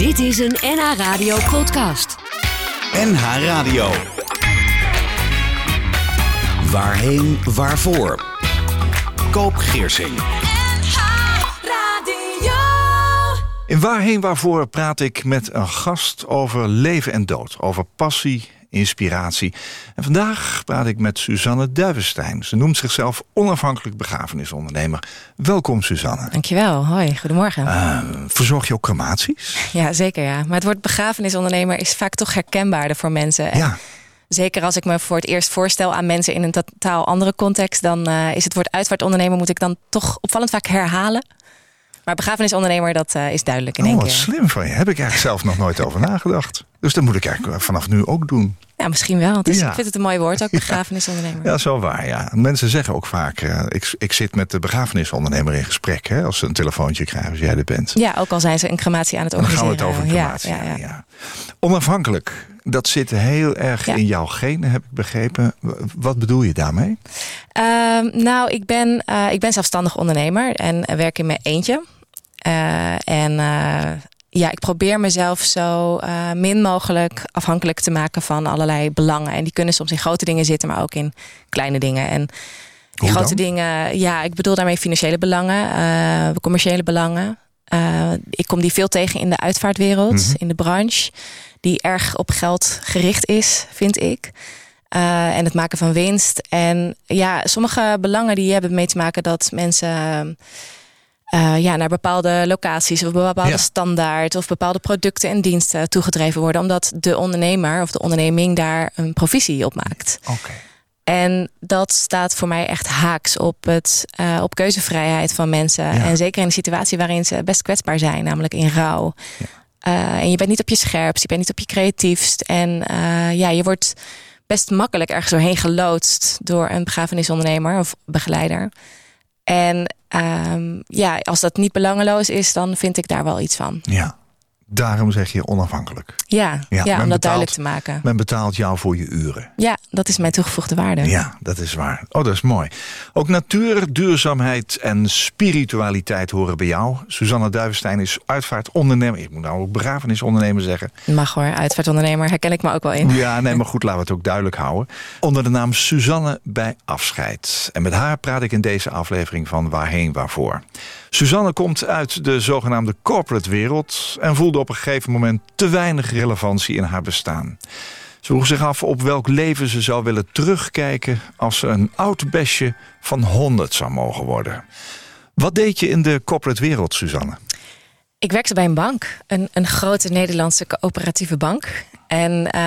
Dit is een NH Radio podcast. NH Radio. Waarheen, waarvoor? Koop Geersing. In Waarheen Waarvoor praat ik met een gast over leven en dood. Over passie, inspiratie. En vandaag praat ik met Suzanne Duivenstein. Ze noemt zichzelf onafhankelijk begrafenisondernemer. Welkom Suzanne. Dankjewel. Hoi, goedemorgen. Uh, verzorg je ook crematies? Ja, zeker ja. Maar het woord begrafenisondernemer is vaak toch herkenbaarder voor mensen. Ja. Zeker als ik me voor het eerst voorstel aan mensen in een totaal andere context, dan uh, is het woord uitvaartondernemer moet ik dan toch opvallend vaak herhalen. Maar begrafenisondernemer, dat uh, is duidelijk in oh, één wat keer. slim van je. Heb ik eigenlijk zelf nog nooit over nagedacht. Dus dat moet ik eigenlijk vanaf nu ook doen. Ja, misschien wel. Dus Ja. Ik vind het een mooi woord ook, begrafenisondernemer. Ja, dat is wel waar, ja. Mensen zeggen ook vaak... eh, ik, ik zit met de begrafenisondernemer in gesprek... Hè, als ze een telefoontje krijgen, als jij er bent. Ja, ook al zijn ze een crematie aan het Dan gaan we organiseren. het over crematie ja, ja. Onafhankelijk, dat zit heel erg in jouw genen, heb ik begrepen. Wat bedoel je daarmee? Ehm, nou, ik ben, eh, ik ben zelfstandig ondernemer en eh, werk in mijn eentje. Eh, en eh, ja, ik probeer mezelf zo eh, min mogelijk afhankelijk te maken van allerlei belangen. En die kunnen soms in grote dingen zitten, maar ook in kleine dingen. En die Hoe grote dan? dingen, ja, ik bedoel daarmee financiële belangen, eh, commerciële belangen. Eh, ik kom die veel tegen in de uitvaartwereld, Mhm. in de branche, die erg op geld gericht is, vind ik. En het maken van winst. En ja, sommige belangen die hebben mee te maken dat mensen eh, ja, naar bepaalde locaties of bepaalde Ja. standaard of bepaalde producten en diensten toegedreven worden, omdat de ondernemer of de onderneming daar een provisie op maakt. Oké. En dat staat voor mij echt haaks op, het, eh, op keuzevrijheid van mensen. Ja. En zeker in een situatie waarin ze best kwetsbaar zijn, namelijk in rouw. Eh, en je bent niet op je scherpst, je bent niet op je creatiefst. En ja, je wordt best makkelijk ergens doorheen geloodst door een begrafenisondernemer of begeleider. En ehm, ja, als dat niet belangeloos is, dan vind ik daar wel iets van. Ja, daarom zeg je onafhankelijk. Ja, ja, om dat betaalt- duidelijk te maken. Men betaalt jou voor je uren. Ja, dat is mijn toegevoegde waarde. Ja, dat is waar. Oh, dat is mooi. Ook natuur, duurzaamheid en spiritualiteit horen bij jou. Suzanne Duivenstein is uitvaartondernemer. Ik moet nou ook begrafenisondernemer zeggen. Mag hoor, uitvaartondernemer herken ik me ook wel in. Ja, nee, maar goed, laten we het ook duidelijk houden. Onder de naam Suzanne bij afscheid. En met haar praat ik in deze aflevering van Waarheen Waarvoor. Suzanne komt uit de zogenaamde corporate wereld... en voelde op een gegeven moment te weinig relevantie in haar bestaan. Ze vroeg zich af op welk leven ze zou willen terugkijken... als ze een oud besje van 100 zou mogen worden. Wat deed je in de corporate wereld, Suzanne? Ik werkte bij een bank, een, een grote Nederlandse coöperatieve bank. En eh,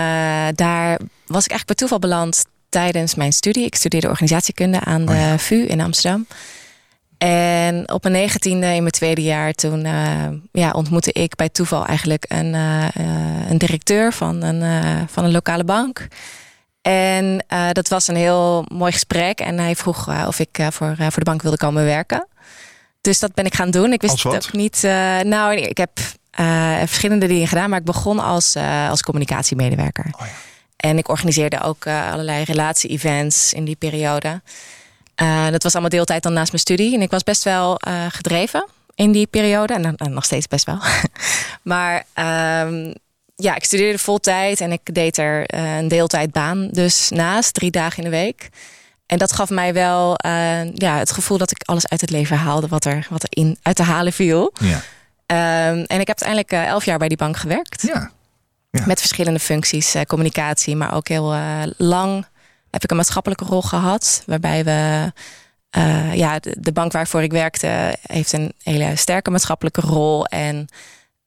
daar was ik eigenlijk bij toeval beland tijdens mijn studie. Ik studeerde organisatiekunde aan de Oh ja. VU in Amsterdam. En op mijn negentiende, in mijn tweede jaar, toen eh, ja, ontmoette ik bij toeval eigenlijk een, eh, een directeur van een, eh, van een lokale bank. En dat was een heel mooi gesprek. En hij vroeg of ik voor, voor de bank wilde komen werken. Dus dat ben ik gaan doen. Ik wist het ook niet. nou, ik heb verschillende dingen gedaan, maar ik begon als, als communicatiemedewerker. Oh ja. En ik organiseerde ook allerlei relatie-events in die periode. Eh, dat was allemaal deeltijd dan naast mijn studie. En ik was best wel eh, gedreven in die periode. En dan- en nog steeds best wel. maar ehm, ja, ik studeerde voltijd en ik deed er eh, een deeltijdbaan. Dus naast drie dagen in de week. En dat gaf mij wel ja, het gevoel dat ik alles uit het leven haalde wat er, wat er in, uit te halen viel. Ja. Ehm, en ik heb uiteindelijk elf jaar bij die bank gewerkt. Ja. Ja. Met verschillende functies, communicatie, maar ook heel lang heb ik een maatschappelijke rol gehad. Waarbij we, eh, ja, de, de bank waarvoor ik werkte heeft een hele sterke maatschappelijke rol. En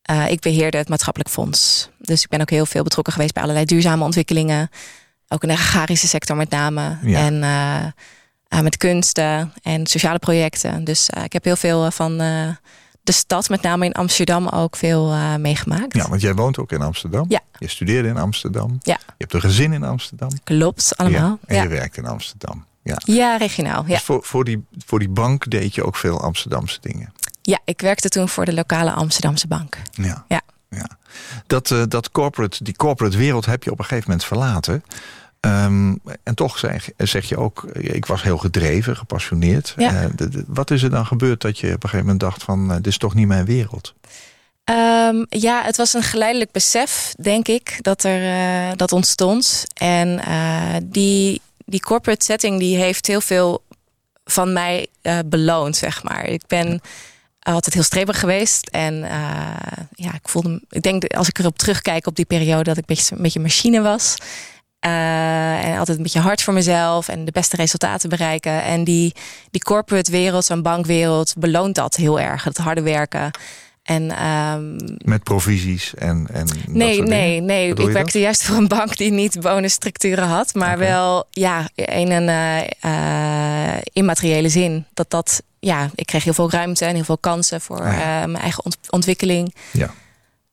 eh, ik beheerde het maatschappelijk fonds. Dus ik ben ook heel veel betrokken geweest bij allerlei duurzame ontwikkelingen. Ook in de agrarische sector met name. Ja. En eh, met kunsten en sociale projecten. Dus ik heb heel veel van de stad, met name in Amsterdam, ook veel eh, meegemaakt. ja, want jij woont ook in Amsterdam. Ja. Je studeerde in Amsterdam. Ja. Je hebt een gezin in Amsterdam. Klopt, allemaal. Ja, en Ja, je ja. werkt in Amsterdam. Ja. regionaal. Ja. Dus voor, voor, die, voor die bank deed je ook veel Amsterdamse dingen. ja, ik werkte toen voor de lokale Amsterdamse bank. Ja. Ja. ja. Dat, eh, dat corporate, die corporate wereld heb je op een gegeven moment verlaten. Ehm, en toch zeg, zeg je ook, eh, ik was heel gedreven, gepassioneerd. Ja. Eh, de- de- wat is er dan gebeurd dat je op een gegeven moment dacht van, eh, dit is toch niet mijn wereld? Ehm, ja, het was een geleidelijk besef, denk ik, dat er uh, dat ontstond. En die, die corporate setting die heeft heel veel van mij beloond, zeg maar. Ik ben altijd heel streberig geweest. En ja, ik voelde, ik denk als ik erop terugkijk op die periode dat ik een beetje, een beetje machine was. En altijd een beetje hard voor mezelf en de beste resultaten bereiken. En die, die corporate wereld, zo'n bankwereld, beloont dat heel erg. Het harde werken. En, um, Met provisies en. en nee, nee, nee. Ik werkte juist voor een bank die niet bonusstructuren had, maar okay. wel ja, in een uh, uh, immateriële zin. Dat dat, ja, ik kreeg heel veel ruimte en heel veel kansen voor ah, ja. mijn eigen ont ontwikkeling. Ja.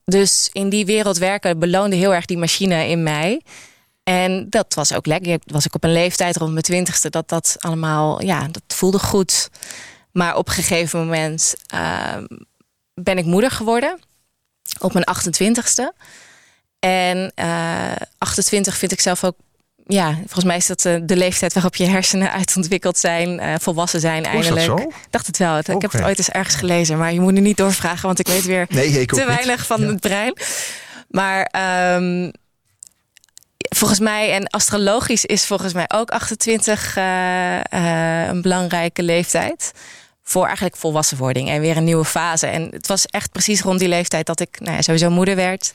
Dus in die wereld werken beloonde heel erg die machine in mij. En dat was ook lekker. Was ik op een leeftijd rond mijn twintigste dat dat allemaal, ja, dat voelde goed. Maar op een gegeven moment ben ik moeder geworden. Op mijn 28ste. En uh, 28 vind ik zelf ook... Ja, volgens mij is dat uh, de leeftijd waarop je hersenen uitontwikkeld zijn. Uh, volwassen zijn eindelijk. Zo? dacht het wel. Okay. Ik heb het ooit eens ergens gelezen. Maar je moet er niet doorvragen. Want ik weet weer nee, ik te weinig niet. van ja. het brein. Maar... Um, volgens mij, en astrologisch is volgens mij ook 28 uh, een belangrijke leeftijd voor eigenlijk volwassenwording en weer een nieuwe fase. En het was echt precies rond die leeftijd dat ik nou ja, sowieso moeder werd.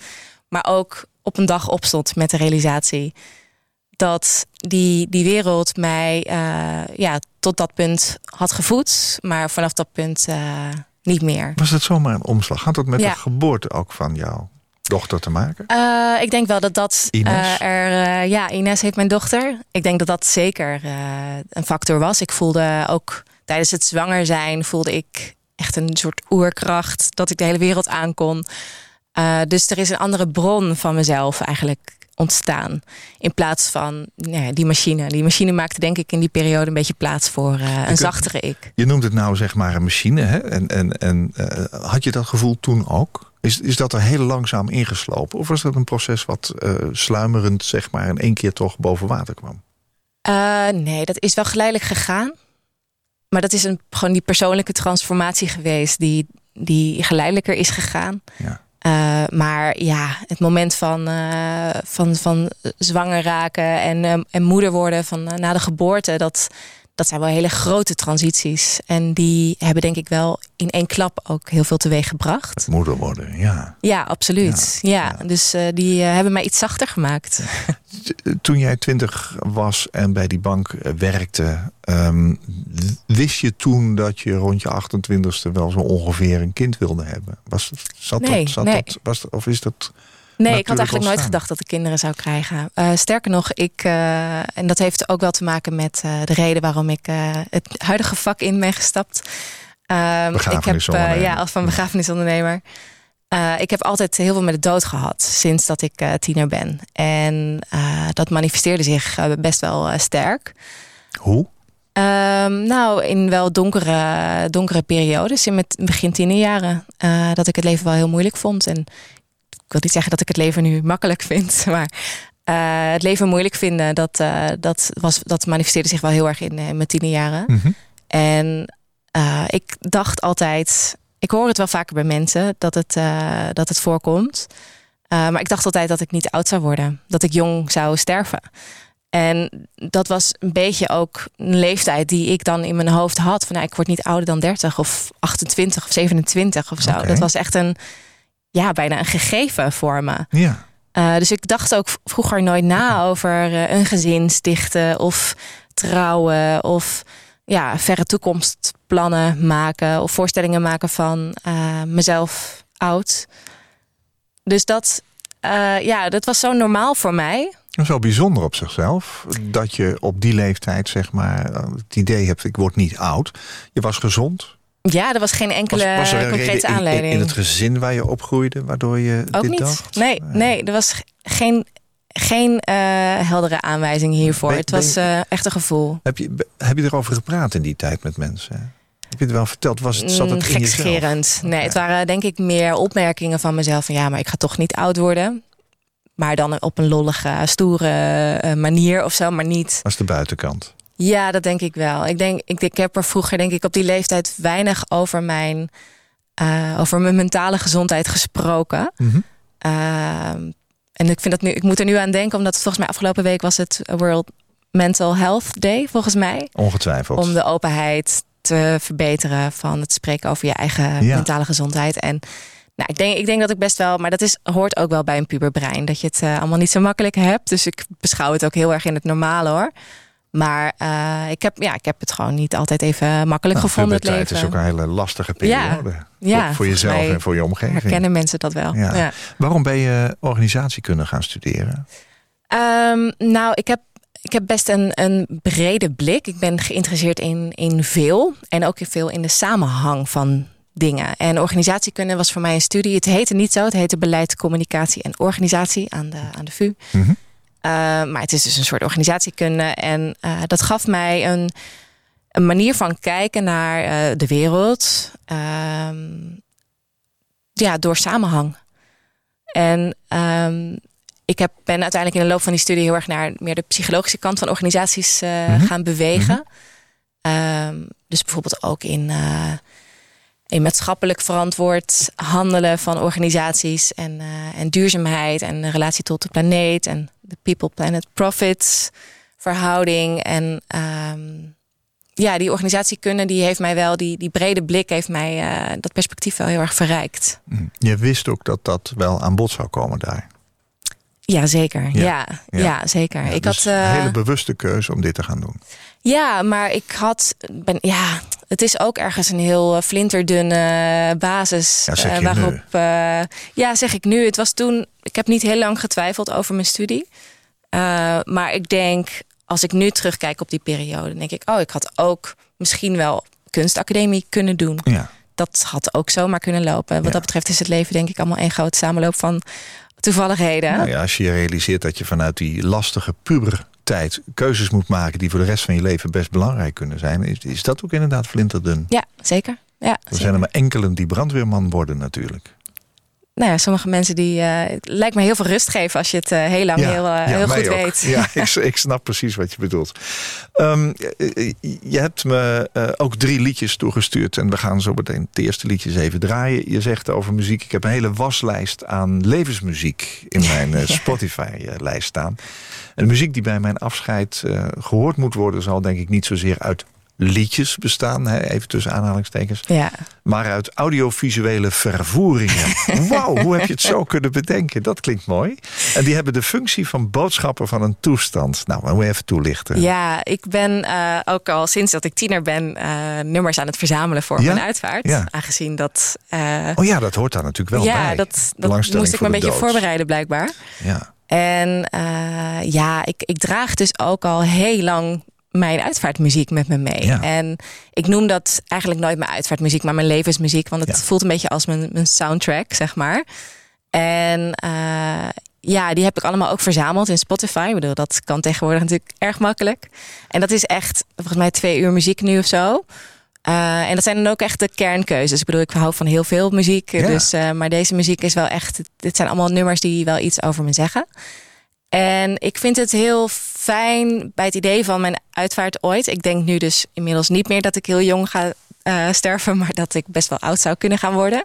Maar ook op een dag opstond met de realisatie dat die, die wereld mij uh, ja, tot dat punt had gevoed. Maar vanaf dat punt niet meer. Was het zomaar een omslag? Had dat met ja. de geboorte ook van jouw dochter te maken? Uh, ik denk wel dat dat Ines? er... ja, Ines heeft mijn dochter. Ik denk dat dat zeker een factor was. Ik voelde ook tijdens het zwanger zijn voelde ik echt een soort oerkracht dat ik de hele wereld aankon. Uh, dus er is een andere bron van mezelf eigenlijk ontstaan. In plaats van nou die machine. Die machine maakte denk ik in die periode een beetje plaats voor uh, een kunt, zachtere ik. Je noemt het nou zeg maar een machine. Hè? En, en, en uh, had je dat gevoel toen ook? Is, is dat er heel langzaam ingeslopen? Of was dat een proces wat sluimerend zeg maar in één keer toch boven water kwam? nee, dat is wel geleidelijk gegaan maar dat is een, gewoon die persoonlijke transformatie geweest, die, die geleidelijker is gegaan. Ja. Uh, maar ja, het moment van, van, van zwanger raken en, en moeder worden van, na de geboorte, dat, dat zijn wel hele grote transities. En die hebben denk ik wel in één klap ook heel veel teweeg gebracht. Het moeder worden, ja. Ja, absoluut. Ja, ja. ja. Dus die hebben mij iets zachter gemaakt. Toen jij twintig was en bij die bank werkte, um, wist je toen dat je rond je 28ste wel zo ongeveer een kind wilde hebben? Was, zat nee, dat, zat nee. dat, was, of is dat... Nee, ik had eigenlijk nooit gedacht dat ik kinderen zou krijgen. Uh, sterker nog, ik, uh, en dat heeft ook wel te maken met uh, de reden waarom ik het huidige vak in ben gestapt. Ehm, ik heb, ja, als van begrafenisondernemer. ik heb altijd heel veel met de dood gehad sinds dat ik tiener ben. En dat manifesteerde zich best wel sterk. Hoe? Um, nou, in wel donkere, donkere periodes, in mijn begin tienerjaren, uh, dat ik het leven wel heel moeilijk vond. En ik wil niet zeggen dat ik het leven nu makkelijk vind, maar uh, het leven moeilijk vinden, dat, uh, dat, was, dat manifesteerde zich wel heel erg in, in mijn tienerjaren. Mm -hmm. En ik dacht altijd, ik hoor het wel vaker bij mensen dat het, dat het voorkomt. maar ik dacht altijd dat ik niet oud zou worden, dat ik jong zou sterven. En dat was een beetje ook een leeftijd die ik dan in mijn hoofd had. Van nou, ik word niet ouder dan 30 of 28 of 27 of zo. Okay. Dat was echt een, ja, bijna een gegeven voor me. Ja. Uh, dus ik dacht ook vroeger nooit na over uh, een gezin stichten of trouwen of ja, verre toekomstplannen maken of voorstellingen maken van uh, mezelf oud. Dus dat, ja, dat was zo normaal voor mij. Dat is wel bijzonder op zichzelf. Dat je op die leeftijd zeg maar het idee hebt, ik word niet oud. Je was gezond. Ja, er was geen enkele was, er concrete in, aanleiding. In, het gezin waar je opgroeide, waardoor je Ook dit niet. dacht? Nee, nee, er was geen, geen uh, heldere aanwijzing hiervoor. Ben, het was uh, echt een gevoel. Heb je, heb je erover gepraat in die tijd met mensen? Heb je het wel verteld? Was het, zat het in Gekscherend. Nee, het waren denk ik meer opmerkingen van mezelf. Van ja, maar ik ga toch niet oud worden. Maar dan op een lollige, stoere uh, manier of zo, maar niet. Was de buitenkant. Ja, dat denk ik wel. Ik, denk, ik, ik heb er vroeger denk ik op die leeftijd weinig over mijn eh, over mijn mentale gezondheid gesproken. Mhm. Ehm, en ik vind dat nu, ik moet er nu aan denken, omdat het volgens mij afgelopen week was het World Mental Health Day, volgens mij. Ongetwijfeld. Om de openheid te verbeteren van het spreken over je eigen Ja. mentale gezondheid. En nou, ik, denk, ik denk dat ik best wel, maar dat is, hoort ook wel bij een puberbrein. Dat je het eh, allemaal niet zo makkelijk hebt. Dus ik beschouw het ook heel erg in het normale hoor. Maar eh, ik, heb, ja, ik heb het gewoon niet altijd even makkelijk Nou, gevonden. Het leven. is ook een hele lastige periode. Ja, voor, jezelf en voor je omgeving. Herkennen mensen dat wel? Ja. Ja. Waarom ben je organisatiekunde gaan studeren? Ehm, nou, ik heb, ik heb best een, een brede blik. Ik ben geïnteresseerd in, in veel. En ook veel in de samenhang van dingen. En organisatiekunde was voor mij een studie. Het heette niet zo. Het heette beleid, communicatie en organisatie aan de, aan de VU. Uh, maar het is dus een soort organisatiekunde. En uh, dat gaf mij een, een manier van kijken naar uh, de wereld. Um, ja, door samenhang. En um, ik heb, ben uiteindelijk in de loop van die studie heel erg naar meer de psychologische kant van organisaties mm -hmm. gaan bewegen. Mm -hmm. um, dus bijvoorbeeld ook in, in maatschappelijk verantwoord handelen van organisaties en, en duurzaamheid en de relatie tot de planeet en de people, planet, profit verhouding. En um, ja, die organisatiekunde die heeft mij wel, die, die brede blik heeft mij uh, dat perspectief wel heel erg verrijkt. Je wist ook dat dat wel aan bod zou komen daar. Ja, zeker. Ja, ja, ja. ja zeker. Ja, ik dus had uh, een hele bewuste keuze om dit te gaan doen. Ja, maar ik had, ben, ja, het is ook ergens een heel uh, flinterdunne basis ja, zeg je waarop. ja, zeg ik nu. Het was toen. Ik heb niet heel lang getwijfeld over mijn studie. Maar ik denk, als ik nu terugkijk op die periode, denk ik, oh, ik had ook misschien wel kunstacademie kunnen doen. Ja. Dat had ook zomaar kunnen lopen. Wat Ja. dat betreft is het leven denk ik allemaal één groot samenloop van toevalligheden. Nou ja, als je je realiseert dat je vanuit die lastige pubertijd keuzes moet maken die voor de rest van je leven best belangrijk kunnen zijn, is, is dat ook inderdaad flinterdun. Ja, zeker. Ja, Er zijn er maar enkelen die brandweerman worden natuurlijk. Nou ja, sommige mensen die uh, het lijkt me heel veel rust geven als je het uh, heel lang heel, uh, heel mij goed ook. weet. Ja, ik, ik, snap precies wat je bedoelt. Um, je hebt me ook drie liedjes toegestuurd en we gaan zo meteen het eerste liedjes even draaien. Je zegt over muziek, ik heb een hele waslijst aan levensmuziek in mijn ja. Spotify-lijst staan. En de muziek die bij mijn afscheid gehoord moet worden zal denk ik niet zozeer uit liedjes bestaan, hè, even tussen aanhalingstekens. Ja. Maar uit audiovisuele vervoeringen. Wauw, hoe heb je het zo kunnen bedenken? Dat klinkt mooi. En die hebben de functie van boodschapper van een toestand. Nou, maar moet je even toelichten. Ja, ik ben uh, ook al sinds dat ik tiener ben uh, nummers aan het verzamelen voor Ja? mijn uitvaart. Ja. Aangezien dat... Uh, Oh ja, dat hoort daar natuurlijk wel ja, bij. dat, dat moest ik me een beetje dood. voorbereiden blijkbaar. Ja. En ja, ik, ik draag dus ook al heel lang mijn uitvaartmuziek met me mee. Ja. En ik noem dat eigenlijk nooit mijn uitvaartmuziek, maar mijn levensmuziek. Want het Ja. voelt een beetje als mijn, mijn soundtrack, zeg maar. En uh, ja, die heb ik allemaal ook verzameld in Spotify. Ik bedoel, dat kan tegenwoordig natuurlijk erg makkelijk. En dat is echt, volgens mij, twee uur muziek nu of zo. Uh, en dat zijn dan ook echt de kernkeuzes. Ik bedoel, ik hou van heel veel muziek. Ja. Dus, uh, maar deze muziek is wel echt... Dit zijn allemaal nummers die wel iets over me zeggen. En ik vind het heel fijn bij het idee van mijn uitvaart ooit. Ik denk nu dus inmiddels niet meer dat ik heel jong ga uh, sterven... maar dat ik best wel oud zou kunnen gaan worden.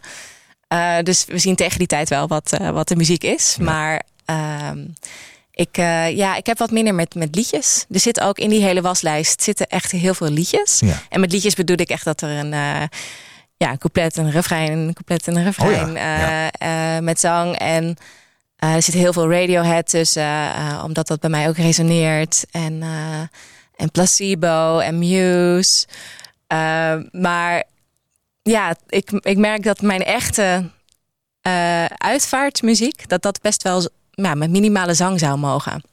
Uh, dus we zien tegen die tijd wel wat, uh, wat de muziek is. Ja. Maar ehm, ik, ja, ik heb wat minder met, met liedjes. Er zit ook in die hele waslijst zitten echt heel veel liedjes. Ja. En met liedjes bedoel ik echt dat er een, ja, een couplet, een refrein, een couplet en een refrein Oh ja, ja. met zang. En er zit heel veel Radiohead tussen, omdat dat bij mij ook resoneert. En, en Placebo en Muse. maar ja, ik, ik merk dat mijn echte uitvaartmuziek, dat dat best wel ja, met minimale zang zou mogen.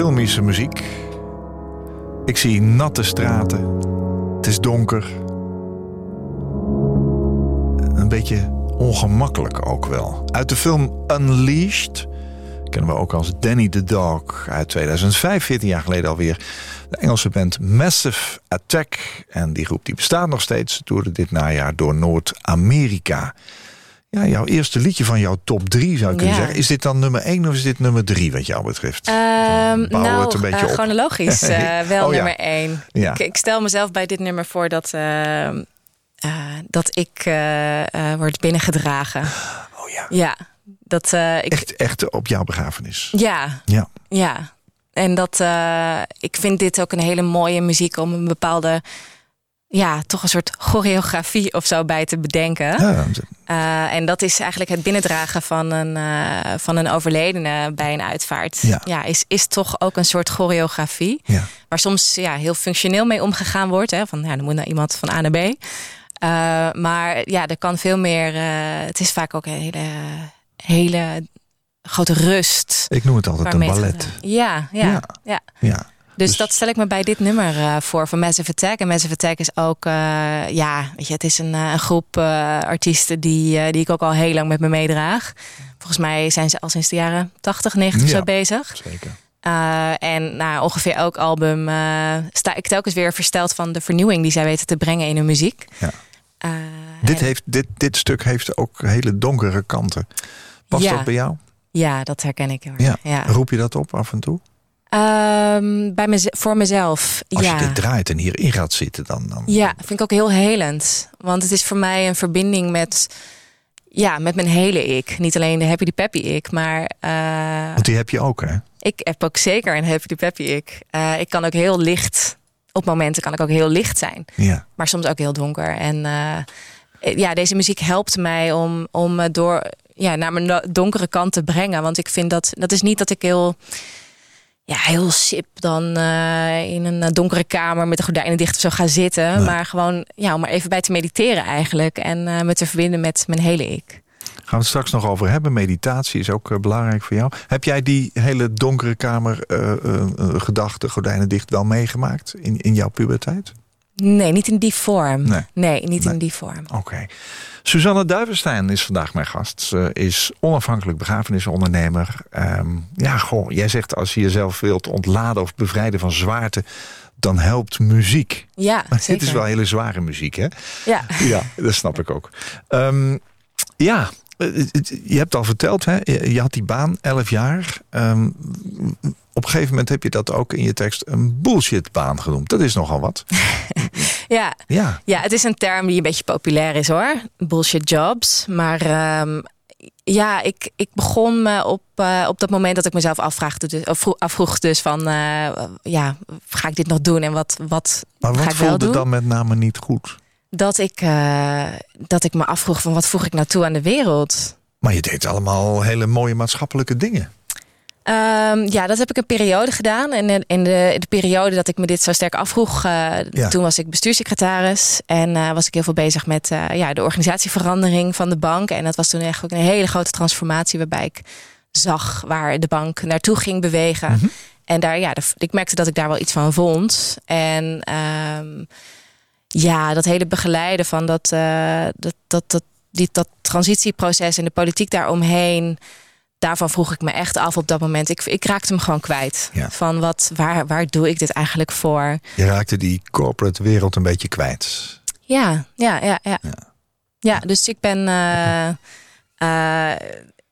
Filmische muziek. Ik zie natte straten. Het is donker. Een beetje ongemakkelijk ook wel. Uit de film Unleashed kennen we ook als Danny the Dog uit 2005, 14 jaar geleden alweer. De Engelse band Massive Attack. En die groep die bestaat nog steeds. Toerde dit najaar door Noord-Amerika. Ja, jouw eerste liedje van jouw top 3 zou ik kunnen Ja. zeggen. Is dit dan nummer 1 of is dit nummer 3 wat jou betreft? We nou, het een beetje eh, chronologisch eh, wel Oh ja. nummer één. Ja. Ik, ik stel mezelf bij dit nummer voor dat, ehm, eh, dat ik word binnengedragen. oh ja. Ja, dat ik. Echt, echt op jouw begrafenis. Ja, Ja. ja. En dat ik vind dit ook een hele mooie muziek om een bepaalde. Ja, toch een soort choreografie of zo bij te bedenken. ja Eh, en dat is eigenlijk het binnendragen van een, eh, van een overledene bij een uitvaart. Ja. is, is toch ook een soort choreografie. ja. Waar soms ja, heel functioneel mee omgegaan wordt. Hè? Van ja, dan moet nou iemand van A naar B. Eh, maar ja, er kan veel meer. het is vaak ook een hele, hele grote rust. Ik noem het altijd een ballet. Ja, ja, Ja. ja. Dus, Dus- dat stel ik me bij dit nummer eh, voor van Massive Attack. En Massive Attack is ook, eh, ja, weet je, het is een, eh, een groep artiesten die, die ik ook al heel lang met me meedraag. Volgens mij zijn ze al sinds de jaren 80, 90 Ja. zo bezig. Zeker. En nou, ongeveer elk album sta ik telkens weer versteld van de vernieuwing die zij weten te brengen in hun muziek. Ja. Dit, en- heeft, dit, dit stuk heeft ook hele donkere kanten. Past Ja. dat bij jou? Ja, dat herken ik heel. Ja. Ja. Roep je dat op af en toe? Ehm, bij voor mezelf. Als ja. je dit draait en hierin gaat zitten, dan... dan Ja, vind ik ook heel helend. Want het is voor mij een verbinding met, ja, met mijn hele ik. Niet alleen de happy peppy ik, maar eh, Want die heb je ook, hè? ik heb ook zeker een happy peppy ik. Eh, ik kan ook heel licht, op momenten kan ik ook heel licht zijn. Ja. Maar soms ook heel donker. En eh, ja, deze muziek helpt mij om, om door ja, naar mijn donkere kant te brengen. Want ik vind dat, dat is niet dat ik heel ja, heel sip dan eh, in een eh, donkere kamer met de gordijnen dicht of zo ga zitten. Nee. Maar gewoon ja, om er even bij te mediteren eigenlijk. En eh, me te verbinden met mijn hele ik. Gaan we het straks nog over hebben. Meditatie is ook belangrijk voor jou. Heb jij die hele donkere kamer gedachte, gordijnen dicht, wel meegemaakt in, in jouw puberteit? Nee, niet in die vorm. Nee. niet Nee. in die vorm. Oké. Suzanne Duivenstein is vandaag mijn gast. Ze is onafhankelijk begrafenisondernemer. Ehm, ja, goh, jij zegt als je jezelf wilt ontladen of bevrijden van zwaarte, dan helpt muziek. Ja, Maar dit is wel hele zware muziek, hè? Ja. Ja, dat snap ik ook. Ehm, ja, je hebt al verteld, hè? je had die baan, 11 jaar. Ehm, op een gegeven moment heb je dat ook in je tekst een bullshitbaan genoemd. Dat is nogal wat. ja. Ja, Ja, het is een term die een beetje populair is hoor. Bullshit jobs. Maar ehm, ja, ik, ik begon me op, eh, op dat moment dat ik mezelf afvraagde, dus, vroeg, afvroeg dus van... eh, ja, ga ik dit nog doen en wat, wat maar ga wat ik wel voelde doen? dan met name niet goed? Dat ik, eh, dat ik me afvroeg van wat voeg ik nou toe aan de wereld? Maar je deed allemaal hele mooie maatschappelijke dingen. Ehm, ja, dat heb ik een periode gedaan. En in- de, de periode dat ik me dit zo sterk afvroeg, eh, Ja. toen was ik bestuurssecretaris. En eh, was ik heel veel bezig met ja, de organisatieverandering van de bank. En dat was toen echt ook een hele grote transformatie waarbij ik zag waar de bank naartoe ging bewegen. Mhm. En daar, ja, ik merkte dat ik daar wel iets van vond. En ehm, ja, dat hele begeleiden van dat, eh, dat, dat, dat, die, dat transitieproces en de politiek daaromheen. Daarvan vroeg ik me echt af op dat moment. Ik, ik raakte hem gewoon kwijt. Ja. Van wat, waar, waar doe ik dit eigenlijk voor? Je raakte die corporate wereld een beetje kwijt. Ja, ja, ja, ja. Ja. Ja, dus ik ben. eh, eh,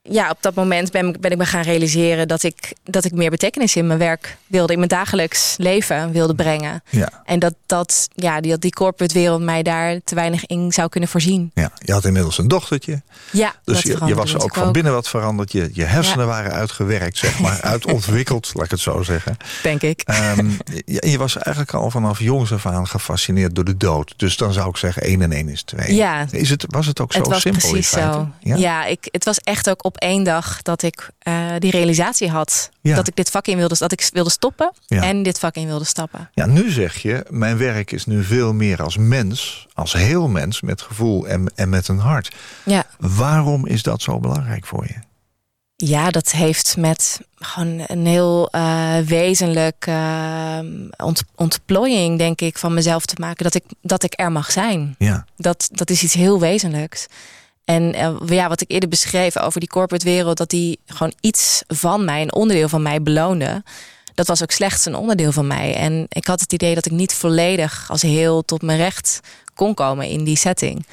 ja, op dat moment ben, ben ik me gaan realiseren dat ik, dat ik meer betekenis in mijn werk wilde, in mijn dagelijks leven wilde brengen. Ja, En dat, dat ja, die, die corporate wereld mij daar te weinig in zou kunnen voorzien. ja. je had inmiddels een dochtertje. Ja, Dus je, je was ook van binnen wat veranderd. Je, je hersenen Ja. waren uitgewerkt, zeg maar. uitontwikkeld, laat ik het zo zeggen. denk ik. Ehm, je, je was eigenlijk al vanaf jongs af aan gefascineerd door de dood. Dus dan zou ik zeggen 1 en 1 is 2. Ja. Is het, was het ook zo het was simpel precies zo. Ja? Ja, ik, het was echt ook op één dag dat ik eh, die realisatie had. Ja. Dat ik dit vak in wilde, dat ik wilde stoppen Ja. en dit vak in wilde stappen. Ja, nu zeg je, mijn werk is nu veel meer als mens, als heel mens, met gevoel en, en met een hart. Ja. Waarom is dat zo belangrijk voor je? Ja, dat heeft met gewoon een heel uh, wezenlijk uh, ont ontplooiing, denk ik, van mezelf te maken. Dat ik, dat ik er mag zijn. Ja. Dat, dat is iets heel wezenlijks. En uh, ja, wat ik eerder beschreef over die corporate wereld, dat die gewoon iets van mij, een onderdeel van mij beloonde. Dat was ook slechts een onderdeel van mij. En ik had het idee dat ik niet volledig als heel tot mijn recht kon komen in die setting.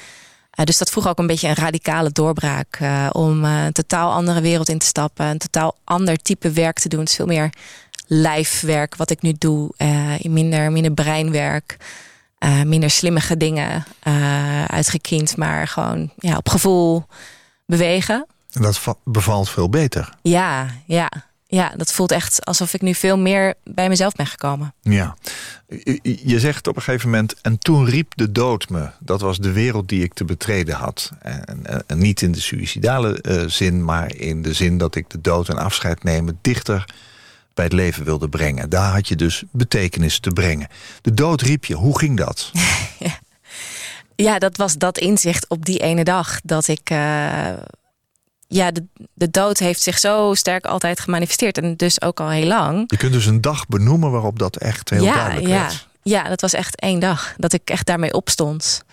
Uh, dus dat vroeg ook een beetje een radicale doorbraak uh, om een totaal andere wereld in te stappen, een totaal ander type werk te doen. Het is veel meer lijfwerk wat ik nu doe, minder, minder breinwerk. Uh, minder slimmige dingen uh, uitgekiend, maar gewoon ja, op gevoel bewegen. En dat bevalt veel beter. Ja, ja, ja, dat voelt echt alsof ik nu veel meer bij mezelf ben gekomen. Ja, je zegt op een gegeven moment... en toen riep de dood me. Dat was de wereld die ik te betreden had. En, en niet in de suïcidale uh, zin, maar in de zin dat ik de dood en afscheid nemen... dichter bij het leven wilde brengen. Daar had je dus betekenis te brengen. De dood riep je. Hoe ging dat? ja. ja, dat was dat inzicht op die ene dag. Dat ik... Uh, ja, de, de dood heeft zich zo sterk altijd gemanifesteerd. En dus ook al heel lang. Je kunt dus een dag benoemen waarop dat echt heel ja, duidelijk ja. werd. Ja, dat was echt één dag. Dat ik echt daarmee opstond.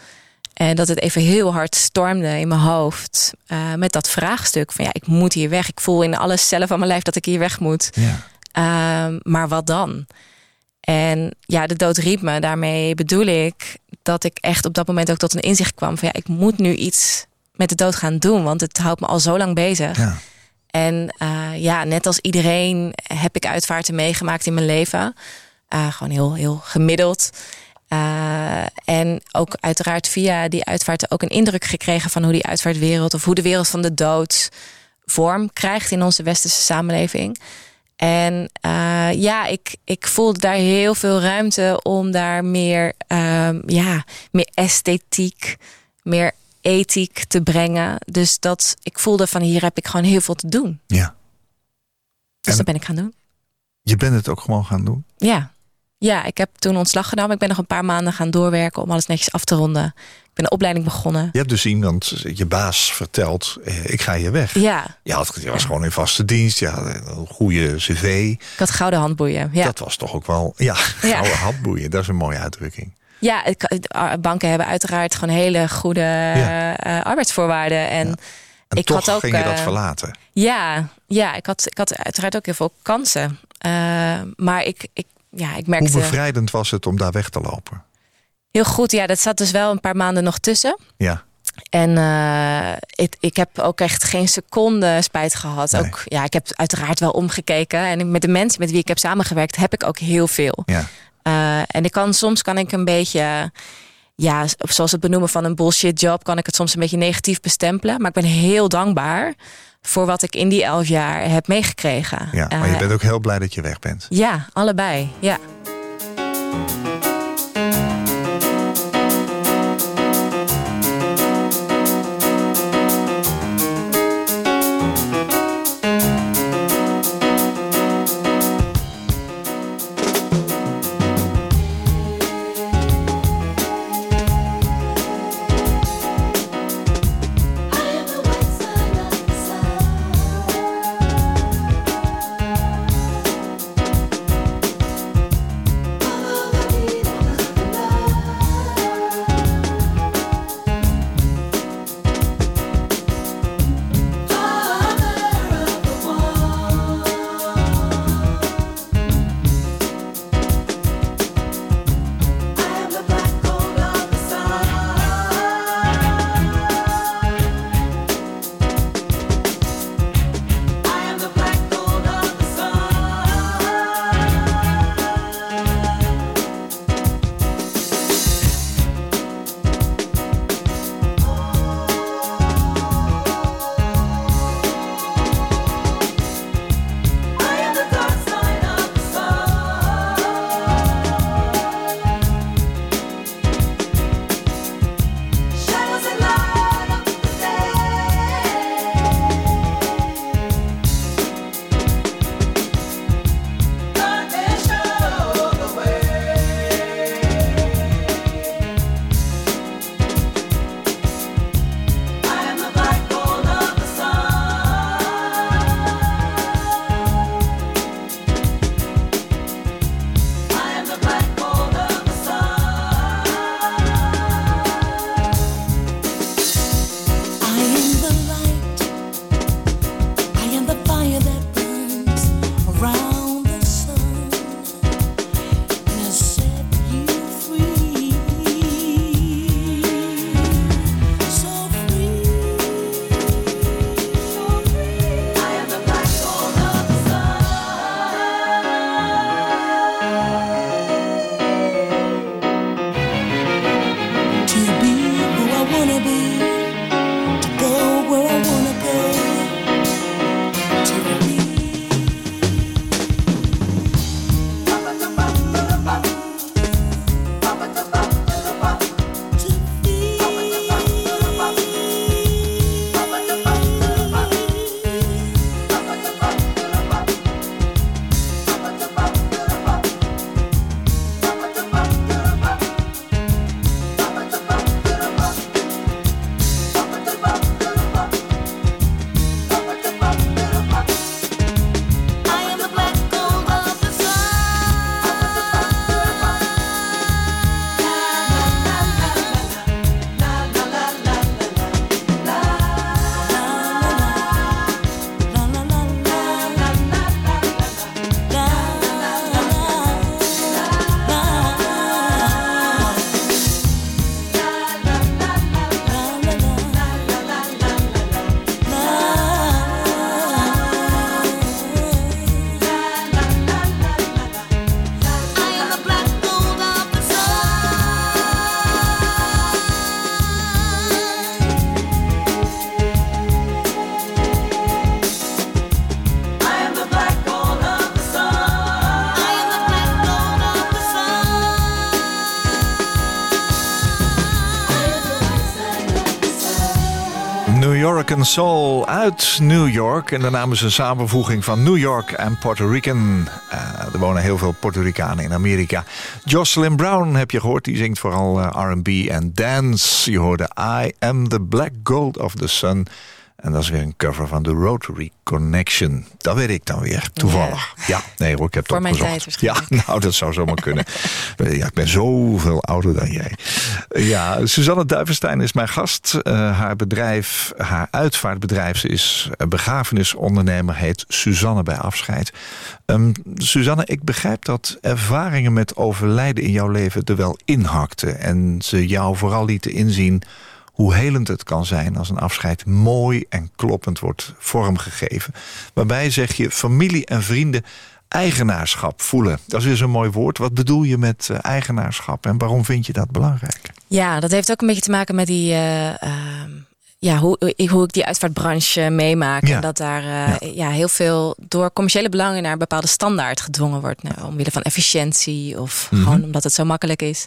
En dat het even heel hard stormde in mijn hoofd. Uh, met dat vraagstuk van ja, ik moet hier weg. Ik voel in alle cellen van mijn lijf dat ik hier weg moet. Ja. Uh, maar wat dan? En ja, de dood riep me. Daarmee bedoel ik dat ik echt op dat moment ook tot een inzicht kwam van ja, ik moet nu iets met de dood gaan doen, want het houdt me al zo lang bezig. Ja. En uh, ja, net als iedereen heb ik uitvaarten meegemaakt in mijn leven. Uh, gewoon heel, heel gemiddeld. Uh, en ook uiteraard via die uitvaarten ook een indruk gekregen van hoe die uitvaartwereld of hoe de wereld van de dood vorm krijgt in onze westerse samenleving. En uh, ja, ik, ik voelde daar heel veel ruimte om daar meer, uh, ja, meer esthetiek, meer ethiek te brengen. Dus dat ik voelde van hier heb ik gewoon heel veel te doen. Ja. Dus En- dat ben ik gaan doen. Je bent het ook gewoon gaan doen? Ja. ja, ik heb toen ontslag genomen. Ik ben nog een paar maanden gaan doorwerken om alles netjes af te ronden. Ik ben een opleiding begonnen. Je hebt dus iemand, je baas, verteld... eh, ik ga hier weg. Ja, Je, had, je was gewoon in vaste dienst, had een goede cv. ik had gouden handboeien. Ja, Dat was toch ook wel... Ja, Ja. gouden handboeien, dat is een mooie uitdrukking. ja banken hebben uiteraard gewoon hele goede Ja. eh, arbeidsvoorwaarden. En En Ik toch had ook, ging je dat eh, verlaten. ja, ja ik, had, ik had uiteraard ook heel veel kansen. Maar ik, ik, ja, ik Hoe merkte bevrijdend was het om daar weg te lopen? Heel goed. Ja, dat zat dus wel een paar maanden nog tussen. Ja, En eh, ik, ik heb ook echt geen seconde spijt gehad. Nee. Ook, ja, ik heb uiteraard wel omgekeken. En met de mensen met wie ik heb samengewerkt, heb ik ook heel veel. ja. Eh, en ik kan soms kan ik een beetje, ja, zoals het benoemen van een bullshit job, kan ik het soms een beetje negatief bestempelen. Maar ik ben heel dankbaar voor wat ik in die elf jaar heb meegekregen. ja. Maar je Eh, bent ook heel blij dat je weg bent. Ja, allebei. Ja. And Soul uit New York. En naam is een samenvoeging van New York en Puerto Rican. Uh, er wonen heel veel Puerto Ricanen in Amerika. Jocelyn Brown heb je gehoord. Die zingt vooral uh, R&B en dance. Je hoorde I am the black gold of the sun... En dat is weer een cover van de Rotary Connection. Dat weet ik dan weer, toevallig. Ja, nee hoor, ik heb Voor het mijn opgezocht. Ja, nou, dat zou zomaar kunnen. ja, ik ben zoveel ouder dan jij. Ja, Suzanne Duivenstein is mijn gast. Uh, haar bedrijf, haar uitvaartbedrijf, ze is begrafenisondernemer, heet Suzanne bij Afscheid. Um, Suzanne, ik begrijp dat ervaringen met overlijden in jouw leven er wel inhakten. En ze jou vooral lieten inzien hoe helend het kan zijn als een afscheid mooi en kloppend wordt vormgegeven. Waarbij zeg je familie en vrienden eigenaarschap voelen. Dat is weer zo'n mooi woord. Wat bedoel je met uh, eigenaarschap en waarom vind je dat belangrijk? Ja, dat heeft ook een beetje te maken met die... Uh, uh, ja, hoe, hoe ik die uitvaartbranche meemaak. Ja. En dat daar ja. ja. heel veel door commerciële belangen naar een bepaalde standaard gedwongen wordt. Nou, omwille van efficiëntie of mm -hmm. gewoon omdat het zo makkelijk is.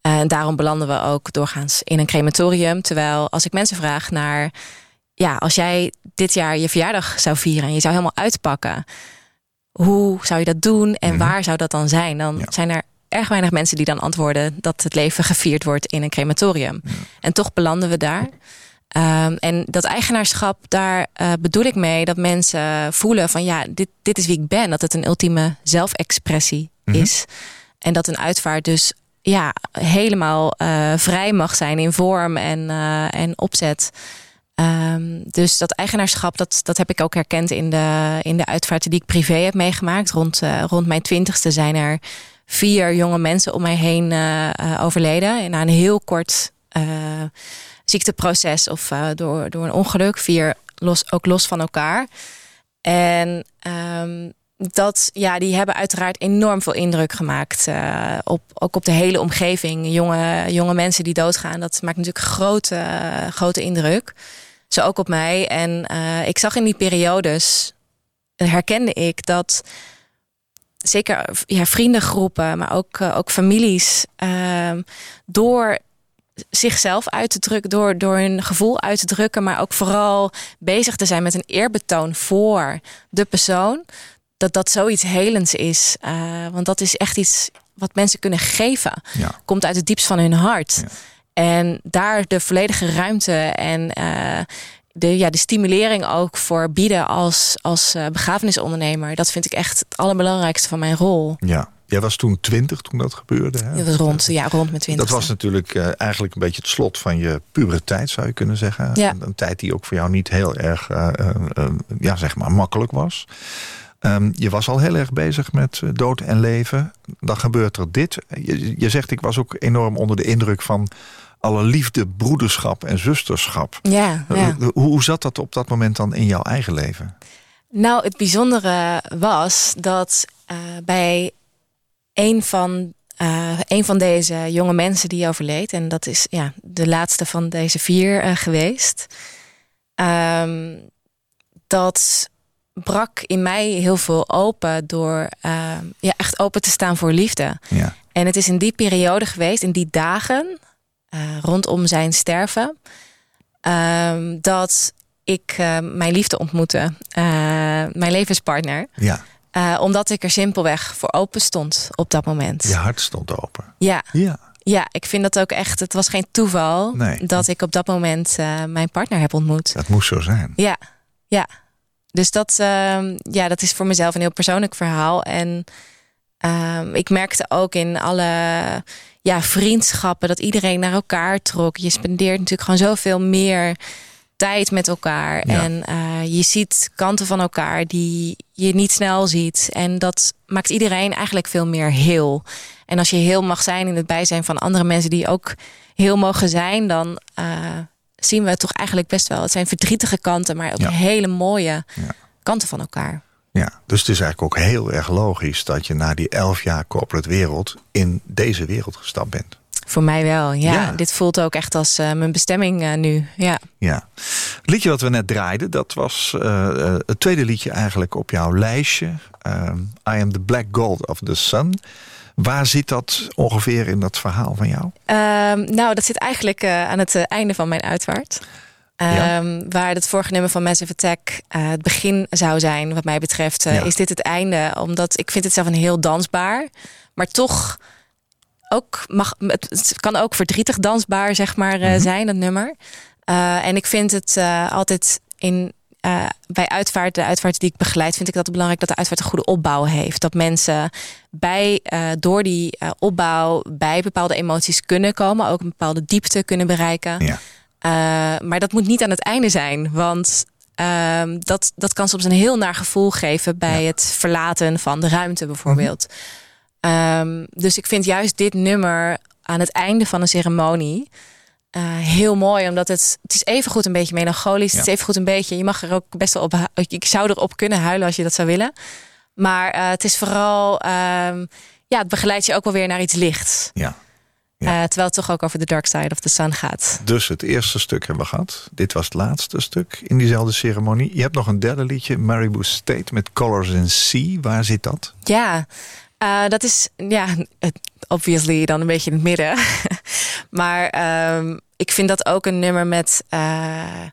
En daarom belanden we ook doorgaans in een crematorium. Terwijl als ik mensen vraag naar... ja, als jij dit jaar je verjaardag zou vieren... en je zou helemaal uitpakken... hoe zou je dat doen en mm -hmm. waar zou dat dan zijn? Dan ja. zijn er erg weinig mensen die dan antwoorden... dat het leven gevierd wordt in een crematorium. Ja. En toch belanden we daar... Um, en dat eigenaarschap, daar uh, bedoel ik mee dat mensen voelen van ja, dit, dit is wie ik ben. Dat het een ultieme zelfexpressie mm -hmm. is. En dat een uitvaart dus ja, helemaal uh, vrij mag zijn in vorm en, uh, en opzet. Um, dus dat eigenaarschap, dat, dat heb ik ook herkend in de, in de uitvaarten die ik privé heb meegemaakt. Rond, uh, rond mijn twintigste zijn er vier jonge mensen om mij heen overleden. Na een heel kort ziekteproces of door, door een ongeluk. Vier los, ook los van elkaar. En um, dat, ja, die hebben uiteraard enorm veel indruk gemaakt. Uh, op, ook op de hele omgeving. Jonge, jonge mensen die doodgaan. Dat maakt natuurlijk grote, grote indruk. Zo ook op mij. En uh, ik zag in die periodes, herkende ik dat zeker ja, vriendengroepen, maar ook, ook families, door zichzelf uit te drukken, door, door hun gevoel uit te drukken, maar ook vooral bezig te zijn met een eerbetoon voor de persoon dat dat zoiets helends is. Uh, want dat is echt iets wat mensen kunnen geven. Ja. Komt uit het diepst van hun hart. Ja. En daar de volledige ruimte en uh, de, ja, de stimulering ook voor bieden als, als uh, begrafenisondernemer. Dat vind ik echt het allerbelangrijkste van mijn rol. Ja. Jij was toen twintig toen dat gebeurde. Hè? Dat was rond, ja, rond mijn twintig. Dat was natuurlijk uh, eigenlijk een beetje het slot van je puberteit, zou je kunnen zeggen. Ja. Een, een tijd die ook voor jou niet heel erg, ja, zeg maar, makkelijk was. Um, je was al heel erg bezig met dood en leven. Dan gebeurt er dit. Je, je, zegt, ik was ook enorm onder de indruk van alle liefde, broederschap en zusterschap. Ja, ja. Hoe, hoe zat dat op dat moment dan in jouw eigen leven? Nou, het bijzondere was dat uh, bij een van, uh, een van deze jonge mensen die overleed... en dat is ja, de laatste van deze vier uh, geweest... Um, dat brak in mij heel veel open door uh, ja, echt open te staan voor liefde. Ja. En het is in die periode geweest, in die dagen uh, rondom zijn sterven, uh, dat ik uh, mijn liefde ontmoette, mijn levenspartner. Ja. omdat ik er simpelweg voor open stond op dat moment. Je hart stond open. Ja. Ja. Ja, ik vind dat ook echt. Het was geen toeval nee. dat ik op dat moment mijn partner heb ontmoet. Dat moest zo zijn. Ja, ja. Dus dat, uh, ja, dat is voor mezelf een heel persoonlijk verhaal. En uh, ik merkte ook in alle ja, vriendschappen dat iedereen naar elkaar trok. Je spendeert natuurlijk gewoon zoveel meer tijd met elkaar. Ja. En uh, je ziet kanten van elkaar die je niet snel ziet. En dat maakt iedereen eigenlijk veel meer heel. En als je heel mag zijn in het bijzijn van andere mensen die ook heel mogen zijn, dan uh, zien we toch eigenlijk best wel. Het zijn verdrietige kanten, maar ook Ja. hele mooie Ja. kanten van elkaar. Ja, dus het is eigenlijk ook heel erg logisch dat je na die elf jaar corporate wereld in deze wereld gestapt bent. Voor mij wel, ja. Ja. Dit voelt ook echt als uh, mijn bestemming uh, nu. Ja. Ja. Het liedje wat we net draaiden, dat was uh, het tweede liedje eigenlijk op jouw lijstje. I am the black gold of the sun. Waar zit dat ongeveer in dat verhaal van jou? Um, nou, dat zit eigenlijk aan het einde van mijn uitvaart. Ehm, waar het vorige nummer van Massive Attack uh, het begin zou zijn, wat mij betreft, is dit het einde. Omdat ik vind het zelf een heel dansbaar, maar toch ook mag het kan ook verdrietig dansbaar, zeg maar, mm-hmm. zijn, dat nummer. en ik vind het altijd in uh, bij uitvaart, de uitvaart die ik begeleid, vind ik dat het belangrijk dat de uitvaart een goede opbouw heeft. Dat mensen bij, uh, door die uh, opbouw bij bepaalde emoties kunnen komen, ook een bepaalde diepte kunnen bereiken. Ja. maar dat moet niet aan het einde zijn, want ehm, dat, dat kan soms een heel naar gevoel geven bij het verlaten van de ruimte bijvoorbeeld. Mm dus ik vind juist dit nummer aan het einde van een ceremonie uh, heel mooi, omdat het, het is even goed een beetje melancholisch. Het is even goed een beetje. Je mag er ook best wel op. Ik zou erop kunnen huilen als je dat zou willen. Maar uh, het is vooral. Um, ja, het begeleidt je ook wel weer naar iets lichts. Ja. ja. Uh, terwijl het toch ook over de dark side of the sun gaat. Dus het eerste stuk hebben we gehad. Dit was het laatste stuk in diezelfde ceremonie. Je hebt nog een derde liedje, Maribou State met Colors in C. Waar zit dat? Ja, uh, dat is ja, obviously dan een beetje in het midden. maar um, ik vind dat ook een nummer met, uh,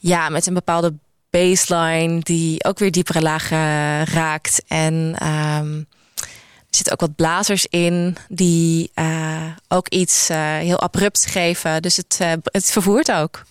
ja, met een bepaalde baseline die ook weer diepere lagen raakt. En um, er zitten ook wat blazers in die uh, ook iets heel abrupts geven. Dus het, het vervoert ook.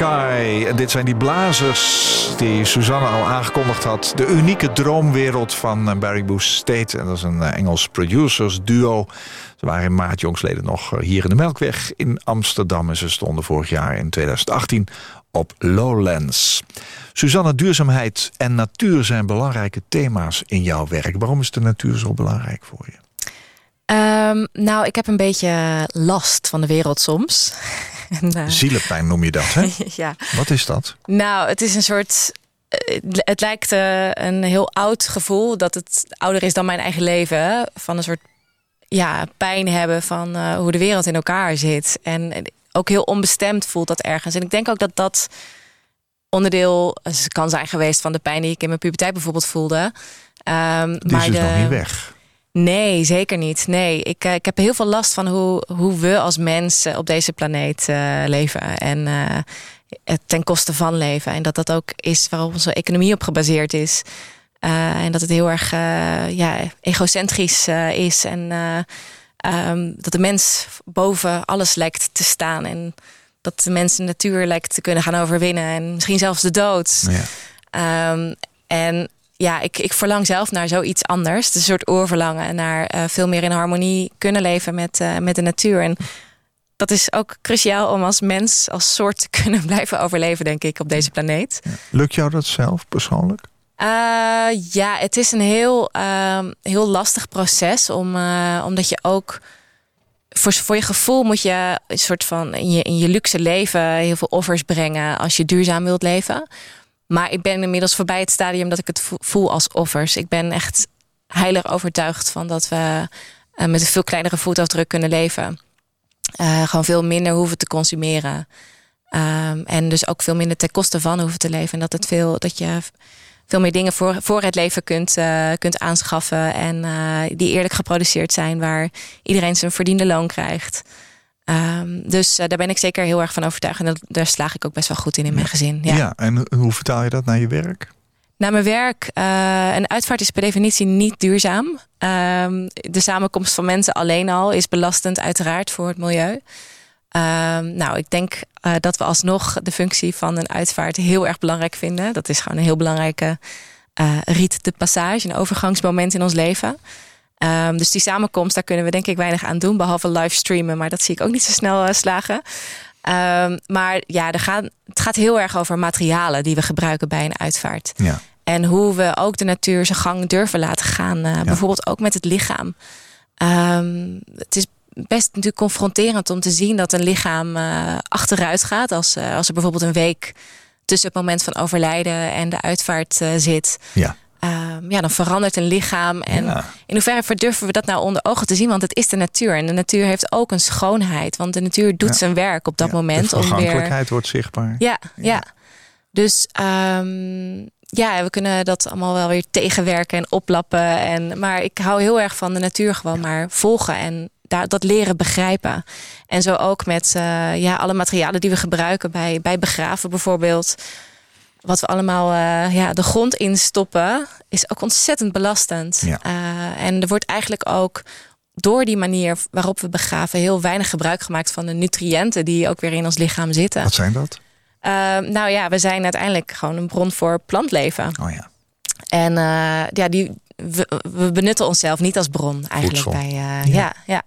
Sky. En dit zijn die blazers die Suzanne al aangekondigd had. De unieke droomwereld van eh, Barry Bush State. En dat is een eh, Engels producers duo. Ze waren in maart jongsleden nog eh, hier in de Melkweg in Amsterdam. En ze stonden vorig jaar in 2018 op Lowlands. Suzanne, duurzaamheid en natuur zijn belangrijke thema's in jouw werk. Waarom is de natuur zo belangrijk voor je? Um, nou, ik heb een beetje last van de wereld soms. en, uh... Zielepijn noem je dat, hè? ja. Wat is dat? Nou, het is een soort... Het lijkt uh, een heel oud gevoel dat het ouder is dan mijn eigen leven. Van een soort ja, pijn hebben van hoe de wereld in elkaar zit. En ook heel onbestemd voelt dat ergens. En ik denk ook dat dat onderdeel kan zijn geweest van de pijn die ik in mijn puberteit bijvoorbeeld voelde. Um, die maar is dus de... nog niet weg. Nee, zeker niet. Nee, ik, ik heb heel veel last van hoe, hoe we als mensen op deze planeet uh, leven. En uh, ten koste van leven. En dat dat ook is waarop onze economie op gebaseerd is. Uh, en dat het heel erg ja, egocentrisch is. En um, dat de mens boven alles lijkt te staan. En dat de mens de natuur lijkt te kunnen gaan overwinnen. En misschien zelfs de dood. Ja. Um, en ja, ik, ik verlang zelf naar zoiets anders. Het een soort oorverlangen naar uh, veel meer in harmonie kunnen leven met, uh, met de natuur. En dat is ook cruciaal om als mens, als soort te kunnen blijven overleven, denk ik, op deze planeet. Ja. Lukt jou dat zelf persoonlijk? Uh, ja, het is een heel, heel lastig proces, om, omdat je ook voor, voor je gevoel moet je een soort van in je, in je luxe leven heel veel offers brengen als je duurzaam wilt leven. Maar ik ben inmiddels voorbij het stadium dat ik het voel als offers. Ik ben echt heilig overtuigd van dat we uh, met een veel kleinere voetafdruk kunnen leven. Uh, gewoon veel minder hoeven te consumeren. Um, en dus ook veel minder ten koste van hoeven te leven. En dat, het veel, dat je veel meer dingen voor, voor het leven kunt, uh, kunt aanschaffen. En die eerlijk geproduceerd zijn, waar iedereen zijn verdiende loon krijgt. Um, dus uh, daar ben ik zeker heel erg van overtuigd. En daar slaag ik ook best wel goed in in mijn gezin. Ja, ja en hoe vertaal je dat naar je werk? Naar mijn werk. Uh, een uitvaart is per definitie niet duurzaam. Um, de samenkomst van mensen alleen al is belastend, uiteraard, voor het milieu. Um, nou, ik denk uh, dat we alsnog de functie van een uitvaart heel erg belangrijk vinden. Dat is gewoon een heel belangrijke riet de passage, een overgangsmoment in ons leven. Um, dus die samenkomst, daar kunnen we denk ik weinig aan doen. Behalve livestreamen, maar dat zie ik ook niet zo snel uh, slagen. Um, maar ja, er gaat, het gaat heel erg over materialen die we gebruiken bij een uitvaart. Ja. En hoe we ook de natuur zijn gang durven laten gaan. Uh, ja. Bijvoorbeeld ook met het lichaam. Um, het is best natuurlijk confronterend om te zien dat een lichaam uh, achteruit gaat. Als, uh, als er bijvoorbeeld een week tussen het moment van overlijden en de uitvaart zit. Ja. Um, ja, dan verandert een lichaam. En in hoeverre verdurven we dat nou onder ogen te zien? Want het is de natuur. En de natuur heeft ook een schoonheid. Want de natuur doet zijn werk op dat ja, moment. De vergankelijkheid wordt zichtbaar. Ja, ja. Dus um, ja, we kunnen dat allemaal wel weer tegenwerken en oplappen. En, maar ik hou heel erg van de natuur gewoon maar volgen. En daar, dat leren begrijpen. En zo ook met uh, ja, alle materialen die we gebruiken bij, bij begraven bijvoorbeeld wat we allemaal uh, ja, de grond instoppen, is ook ontzettend belastend. Ja. Uh, en er wordt eigenlijk ook door die manier waarop we begraven heel weinig gebruik gemaakt van de nutriënten die ook weer in ons lichaam zitten. Wat zijn dat? Uh, nou ja, we zijn uiteindelijk gewoon een bron voor plantleven. Oh ja. En ja, die, we, we, benutten onszelf niet als bron eigenlijk. Bij, ja. ja.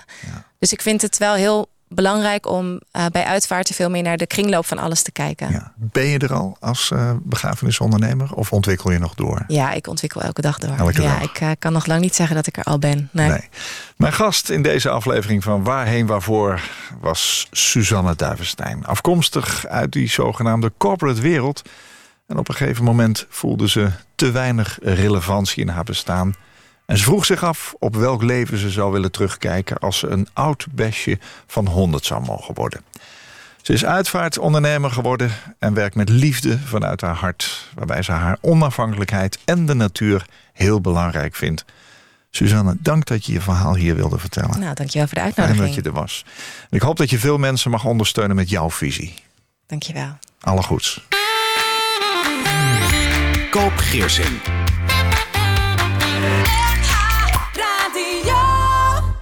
Dus ik vind het wel heel belangrijk om uh, bij uitvaarten veel meer naar de kringloop van alles te kijken. Ja. Ben je er al als uh, begrafenisondernemer of ontwikkel je nog door? Ja, ik ontwikkel elke dag door. Elke ja, dag. ik uh, kan nog lang niet zeggen dat ik er al ben. Nee. nee. Mijn gast in deze aflevering van Waarheen Waarvoor was Suzanne Duivenstein. Afkomstig uit die zogenaamde corporate wereld. En op een gegeven moment voelde ze te weinig relevantie in haar bestaan en ze vroeg zich af op welk leven ze zou willen terugkijken... als ze een oud besje van 100 zou mogen worden. Ze is uitvaartondernemer geworden en werkt met liefde vanuit haar hart... waarbij ze haar onafhankelijkheid en de natuur heel belangrijk vindt. Suzanne, dank dat je je verhaal hier wilde vertellen. Nou, dankjewel voor de uitnodiging. En dat je er was. ik hoop dat je veel mensen mag ondersteunen met jouw visie. Dankjewel. Alle goeds. Koop Geersing.